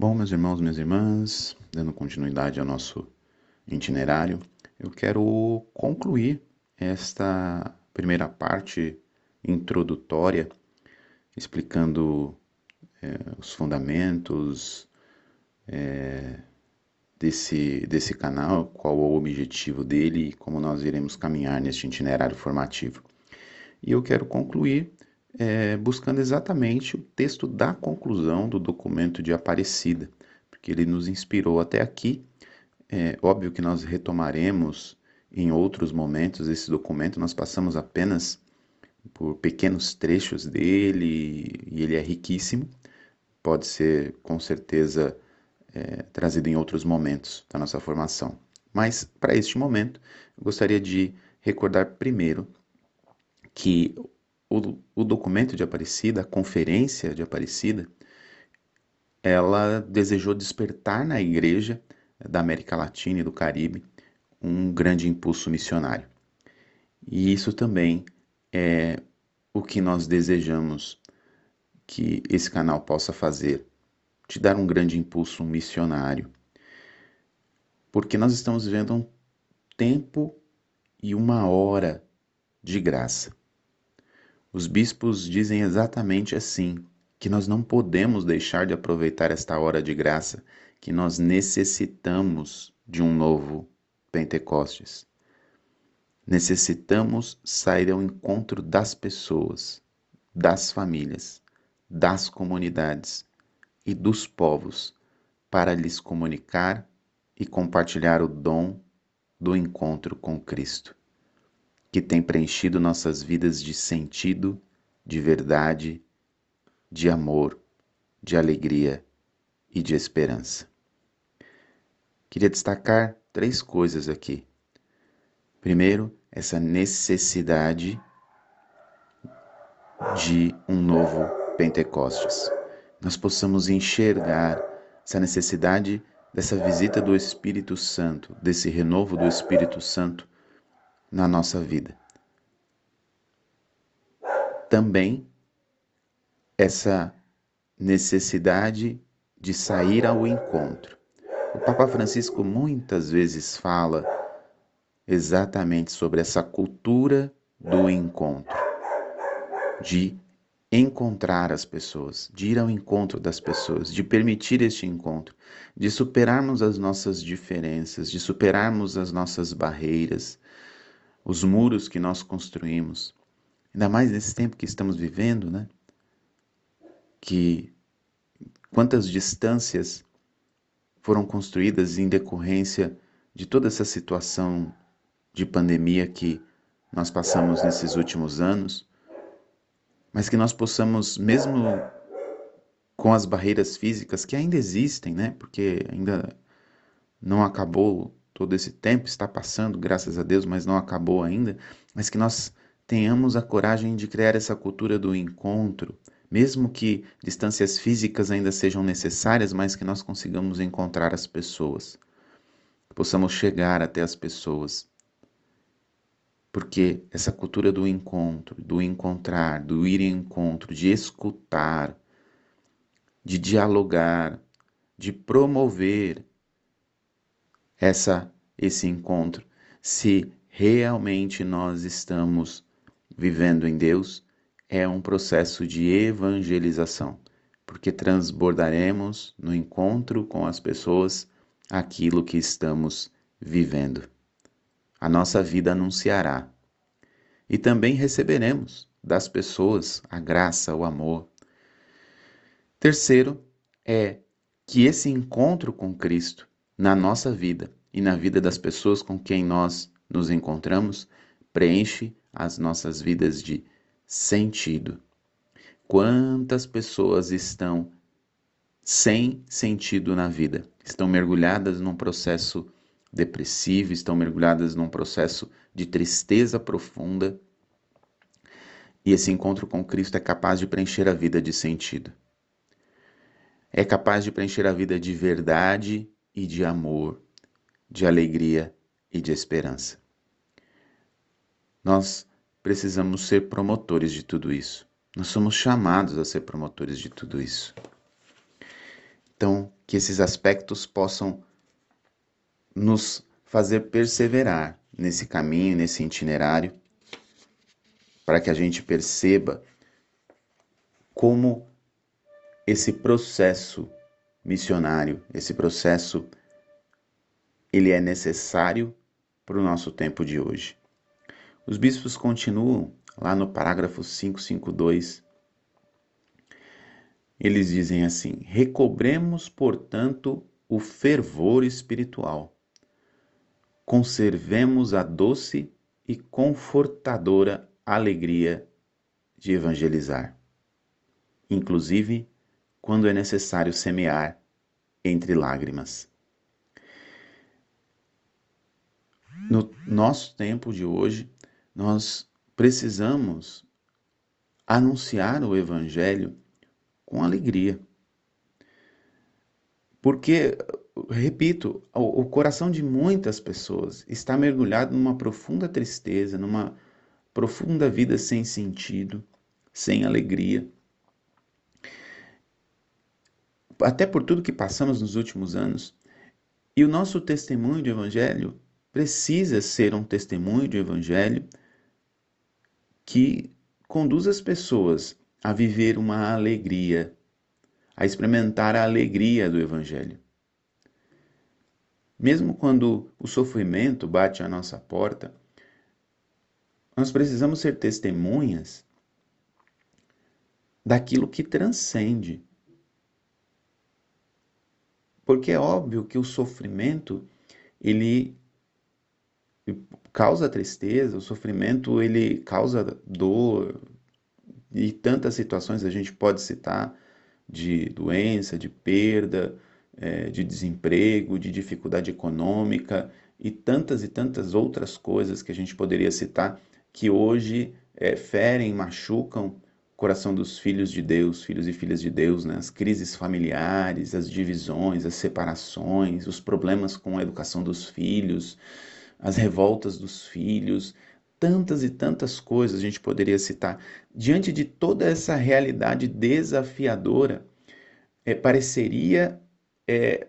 Bom, meus irmãos, minhas irmãs, dando continuidade ao nosso itinerário, eu quero concluir esta primeira parte introdutória, explicando é, os fundamentos é, desse, desse canal, qual o objetivo dele e como nós iremos caminhar neste itinerário formativo. E eu quero concluir é, buscando exatamente o texto da conclusão do documento de Aparecida, porque ele nos inspirou até aqui. É óbvio que nós retomaremos em outros momentos esse documento, nós passamos apenas por pequenos trechos dele e ele é riquíssimo, pode ser com certeza é, trazido em outros momentos da nossa formação. Mas para este momento, eu gostaria de recordar primeiro que o, o documento de Aparecida, a conferência de Aparecida, ela desejou despertar na igreja da América Latina e do Caribe um grande impulso missionário. E isso também é o que nós desejamos que esse canal possa fazer, te dar um grande impulso missionário. Porque nós estamos vivendo um tempo e uma hora de graça. Os bispos dizem exatamente assim: que nós não podemos deixar de aproveitar esta hora de graça, que nós necessitamos de um novo Pentecostes. Necessitamos sair ao encontro das pessoas, das famílias, das comunidades e dos povos para lhes comunicar e compartilhar o dom do encontro com Cristo que tem preenchido nossas vidas de sentido, de verdade, de amor, de alegria e de esperança. Queria destacar três coisas aqui. Primeiro, essa necessidade de um novo Pentecostes. Nós possamos enxergar essa necessidade dessa visita do Espírito Santo, desse renovo do Espírito Santo na nossa vida. Também essa necessidade de sair ao encontro. O Papa Francisco muitas vezes fala exatamente sobre essa cultura do encontro, de encontrar as pessoas, de ir ao encontro das pessoas, de permitir este encontro, de superarmos as nossas diferenças, de superarmos as nossas barreiras, os muros que nós construímos. Ainda mais nesse tempo que estamos vivendo, né? Que quantas distâncias foram construídas em decorrência de toda essa situação de pandemia que nós passamos nesses últimos anos, mas que nós possamos, mesmo com as barreiras físicas que ainda existem, né? Porque ainda não acabou todo esse tempo está passando, graças a Deus, mas não acabou ainda, mas que nós tenhamos a coragem de criar essa cultura do encontro, mesmo que distâncias físicas ainda sejam necessárias, mas que nós consigamos encontrar as pessoas, que possamos chegar até as pessoas. Porque essa cultura do encontro, do encontrar, do ir em encontro, de escutar, de dialogar, de promover essa esse encontro, se realmente nós estamos vivendo em Deus, é um processo de evangelização, porque transbordaremos no encontro com as pessoas aquilo que estamos vivendo. A nossa vida anunciará. E também receberemos das pessoas a graça, o amor. Terceiro é que esse encontro com Cristo na nossa vida e na vida das pessoas com quem nós nos encontramos preenche as nossas vidas de sentido. Quantas pessoas estão sem sentido na vida? Estão mergulhadas num processo depressivo, estão mergulhadas num processo de tristeza profunda. E esse encontro com Cristo é capaz de preencher a vida de sentido. É capaz de preencher a vida de verdade e de amor, de alegria e de esperança. Nós precisamos ser promotores de tudo isso. Nós somos chamados a ser promotores de tudo isso. Então, que esses aspectos possam nos fazer perseverar nesse caminho, nesse itinerário, para que a gente perceba como esse processo missionário, esse processo ele é necessário para o nosso tempo de hoje. Os bispos continuam lá no parágrafo 552. Eles dizem assim: Recobremos, portanto, o fervor espiritual. Conservemos a doce e confortadora alegria de evangelizar, inclusive quando é necessário semear entre lágrimas. No nosso tempo de hoje, nós precisamos anunciar o Evangelho com alegria. Porque, repito, o, coração de muitas pessoas está mergulhado numa profunda tristeza, numa profunda vida sem sentido, sem alegria. Até por tudo que passamos nos últimos anos. E o nosso testemunho de Evangelho precisa ser um testemunho de evangelho que conduz as pessoas a viver uma alegria, a experimentar a alegria do evangelho. Mesmo quando o sofrimento bate à nossa porta, nós precisamos ser testemunhas daquilo que transcende. Porque é óbvio que o sofrimento ele causa tristeza, o sofrimento ele causa dor e tantas situações a gente pode citar de doença, de perda, é, de desemprego, de dificuldade econômica e tantas e tantas outras coisas que a gente poderia citar que hoje é, ferem, machucam coração dos filhos de Deus, filhos e filhas de Deus, né? as crises familiares, as divisões, as separações, os problemas com a educação dos filhos, as revoltas dos filhos, tantas e tantas coisas a gente poderia citar. Diante de toda essa realidade desafiadora, é, pareceria é,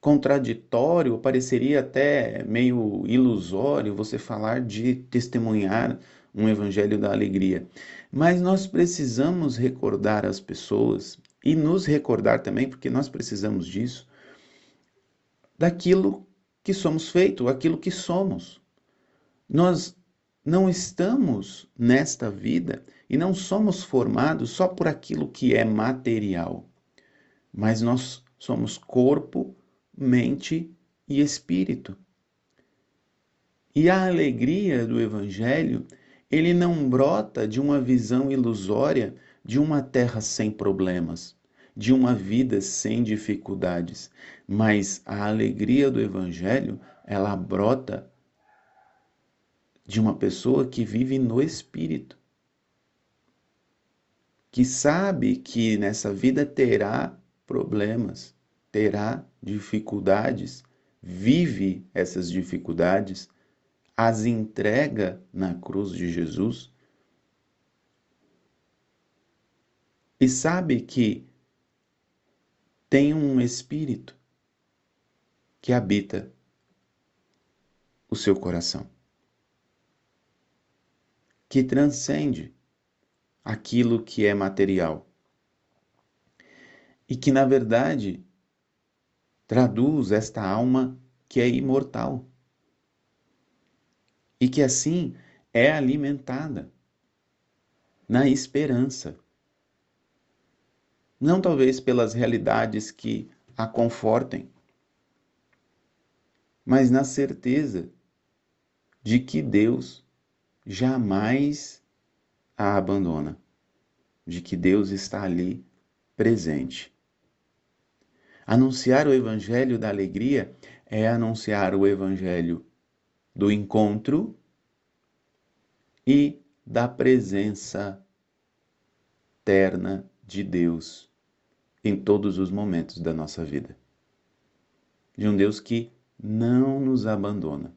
contraditório, pareceria até meio ilusório você falar de testemunhar um evangelho da alegria. Mas nós precisamos recordar as pessoas e nos recordar também, porque nós precisamos disso, daquilo que somos feito, aquilo que somos. Nós não estamos nesta vida e não somos formados só por aquilo que é material, mas nós somos corpo, mente e espírito. E a alegria do Evangelho, ele não brota de uma visão ilusória de uma terra sem problemas de uma vida sem dificuldades, mas a alegria do evangelho, ela brota de uma pessoa que vive no espírito. Que sabe que nessa vida terá problemas, terá dificuldades, vive essas dificuldades, as entrega na cruz de Jesus. E sabe que tem um espírito que habita o seu coração, que transcende aquilo que é material. E que, na verdade, traduz esta alma que é imortal e que assim é alimentada na esperança não talvez pelas realidades que a confortem, mas na certeza de que Deus jamais a abandona, de que Deus está ali presente. Anunciar o evangelho da alegria é anunciar o evangelho do encontro e da presença terna de Deus em todos os momentos da nossa vida. De um Deus que não nos abandona,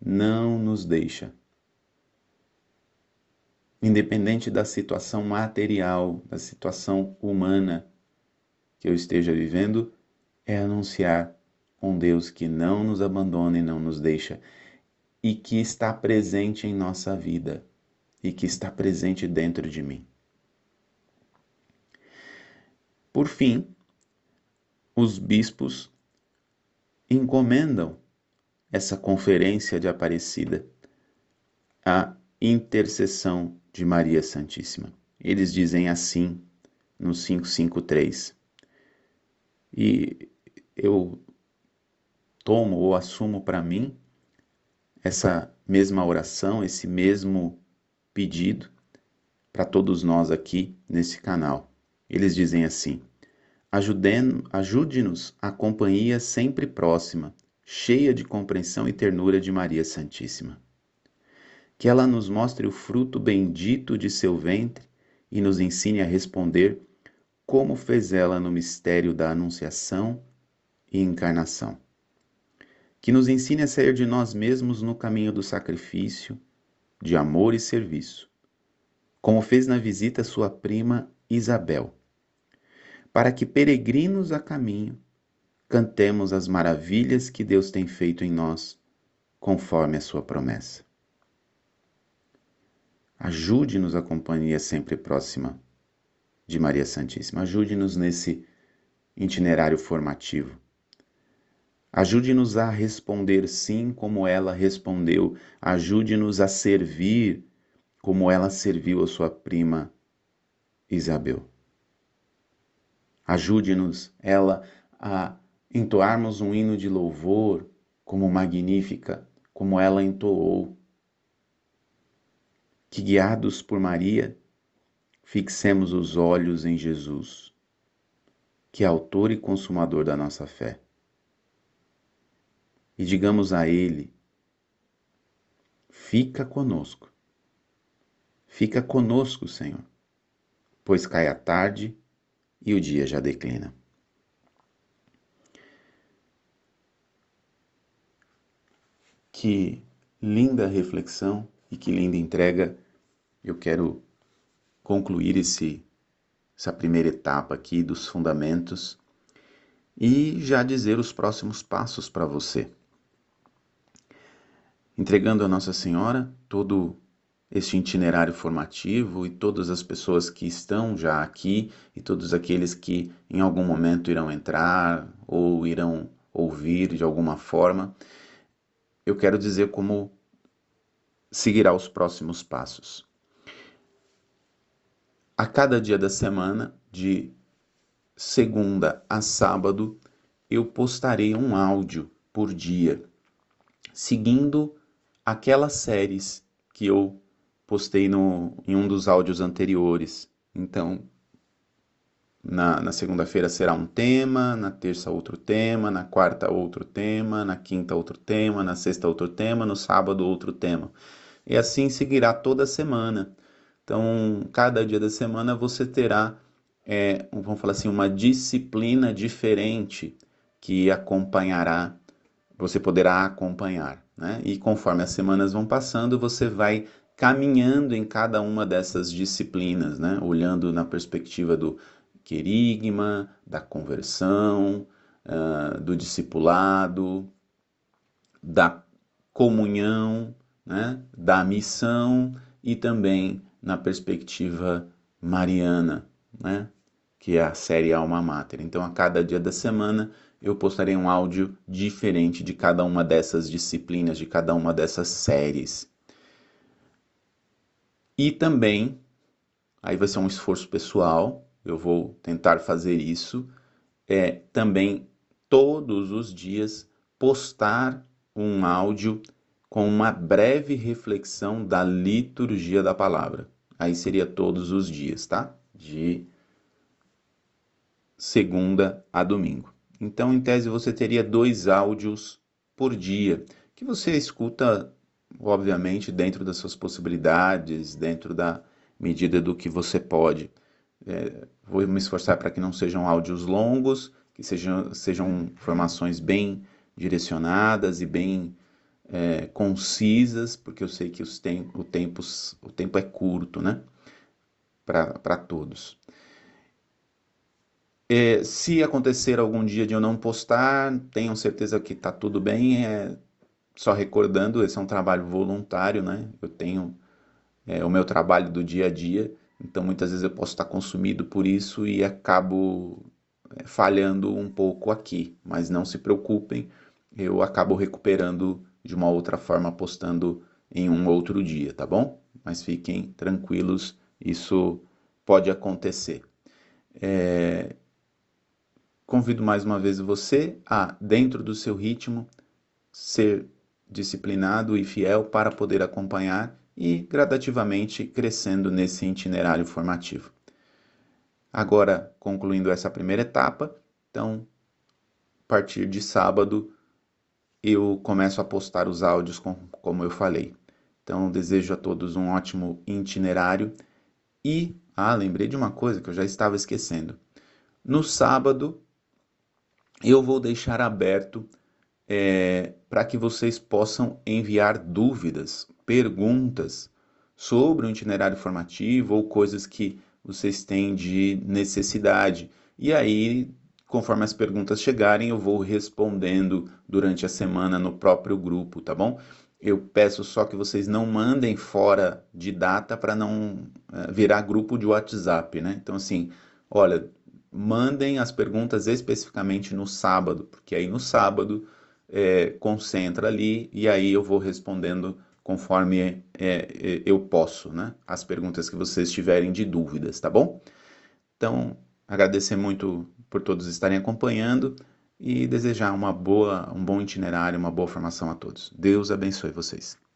não nos deixa. Independente da situação material, da situação humana, que eu esteja vivendo é anunciar um Deus que não nos abandona e não nos deixa e que está presente em nossa vida e que está presente dentro de mim. Por fim, os bispos encomendam essa conferência de Aparecida à intercessão de Maria Santíssima. Eles dizem assim no 553. E eu tomo ou assumo para mim essa mesma oração, esse mesmo pedido para todos nós aqui nesse canal. Eles dizem assim: ajude-nos a companhia sempre próxima, cheia de compreensão e ternura de Maria Santíssima. Que ela nos mostre o fruto bendito de seu ventre e nos ensine a responder como fez ela no mistério da Anunciação e Encarnação. Que nos ensine a sair de nós mesmos no caminho do sacrifício, de amor e serviço, como fez na visita sua prima Isabel, para que, peregrinos a caminho, cantemos as maravilhas que Deus tem feito em nós, conforme a sua promessa. Ajude-nos a companhia sempre próxima de Maria Santíssima. Ajude-nos nesse itinerário formativo. Ajude-nos a responder sim como ela respondeu. Ajude-nos a servir como ela serviu a sua prima Isabel. Ajude-nos ela a entoarmos um hino de louvor como magnífica, como ela entoou. Que guiados por Maria, fixemos os olhos em Jesus, que é autor e consumador da nossa fé. E digamos a Ele: Fica conosco, fica conosco, Senhor, pois cai a tarde e o dia já declina. Que linda reflexão e que linda entrega eu quero concluir esse, essa primeira etapa aqui dos fundamentos e já dizer os próximos passos para você. Entregando a Nossa Senhora todo este itinerário formativo e todas as pessoas que estão já aqui e todos aqueles que em algum momento irão entrar ou irão ouvir de alguma forma, eu quero dizer como seguirá os próximos passos. A cada dia da semana, de segunda a sábado, eu postarei um áudio por dia, seguindo aquelas séries que eu postei no, em um dos áudios anteriores. Então, na, na segunda-feira será um tema, na terça outro tema, na quarta outro tema, na quinta outro tema, na sexta outro tema, no sábado outro tema. E assim seguirá toda semana. Então, cada dia da semana você terá, é, vamos falar assim, uma disciplina diferente que acompanhará, você poderá acompanhar. Né? E conforme as semanas vão passando, você vai caminhando em cada uma dessas disciplinas, né? olhando na perspectiva do querigma, da conversão, uh, do discipulado, da comunhão, né? da missão e também na perspectiva mariana, né? que é a série Alma Mater. Então, a cada dia da semana, eu postarei um áudio diferente de cada uma dessas disciplinas, de cada uma dessas séries. E também, aí vai ser um esforço pessoal, eu vou tentar fazer isso, é também todos os dias postar um áudio com uma breve reflexão da liturgia da palavra. Aí seria todos os dias, tá? De segunda a domingo. Então, em tese, você teria dois áudios por dia, que você escuta, obviamente, dentro das suas possibilidades, dentro da medida do que você pode. É, vou me esforçar para que não sejam áudios longos, que sejam, sejam informações bem direcionadas e bem é, concisas, porque eu sei que tem, o, tempos, o tempo é curto, né? Para todos. É, se acontecer algum dia de eu não postar, tenham certeza que está tudo bem. É, só recordando, esse é um trabalho voluntário, né? Eu tenho é, o meu trabalho do dia a dia, então muitas vezes eu posso estar consumido por isso e acabo é, falhando um pouco aqui. Mas não se preocupem, eu acabo recuperando de uma outra forma, postando em um outro dia, tá bom? Mas fiquem tranquilos, isso pode acontecer. É... Convido mais uma vez você a, dentro do seu ritmo, ser disciplinado e fiel para poder acompanhar e gradativamente crescendo nesse itinerário formativo. Agora, concluindo essa primeira etapa, então, a partir de sábado, eu começo a postar os áudios como eu falei. Então, desejo a todos um ótimo itinerário e, ah, lembrei de uma coisa que eu já estava esquecendo. No sábado, eu vou deixar aberto é, para que vocês possam enviar dúvidas, perguntas sobre o itinerário formativo ou coisas que vocês têm de necessidade. E aí, conforme as perguntas chegarem, eu vou respondendo durante a semana no próprio grupo, tá bom? Eu peço só que vocês não mandem fora de data para não é, virar grupo de WhatsApp, né? Então, assim, olha, mandem as perguntas especificamente no sábado, porque aí no sábado é, concentra ali e aí eu vou respondendo conforme é, é, eu posso, né? As perguntas que vocês tiverem de dúvidas, tá bom? Então, agradecer muito por todos estarem acompanhando e desejar uma boa, um bom itinerário, uma boa formação a todos. Deus abençoe vocês.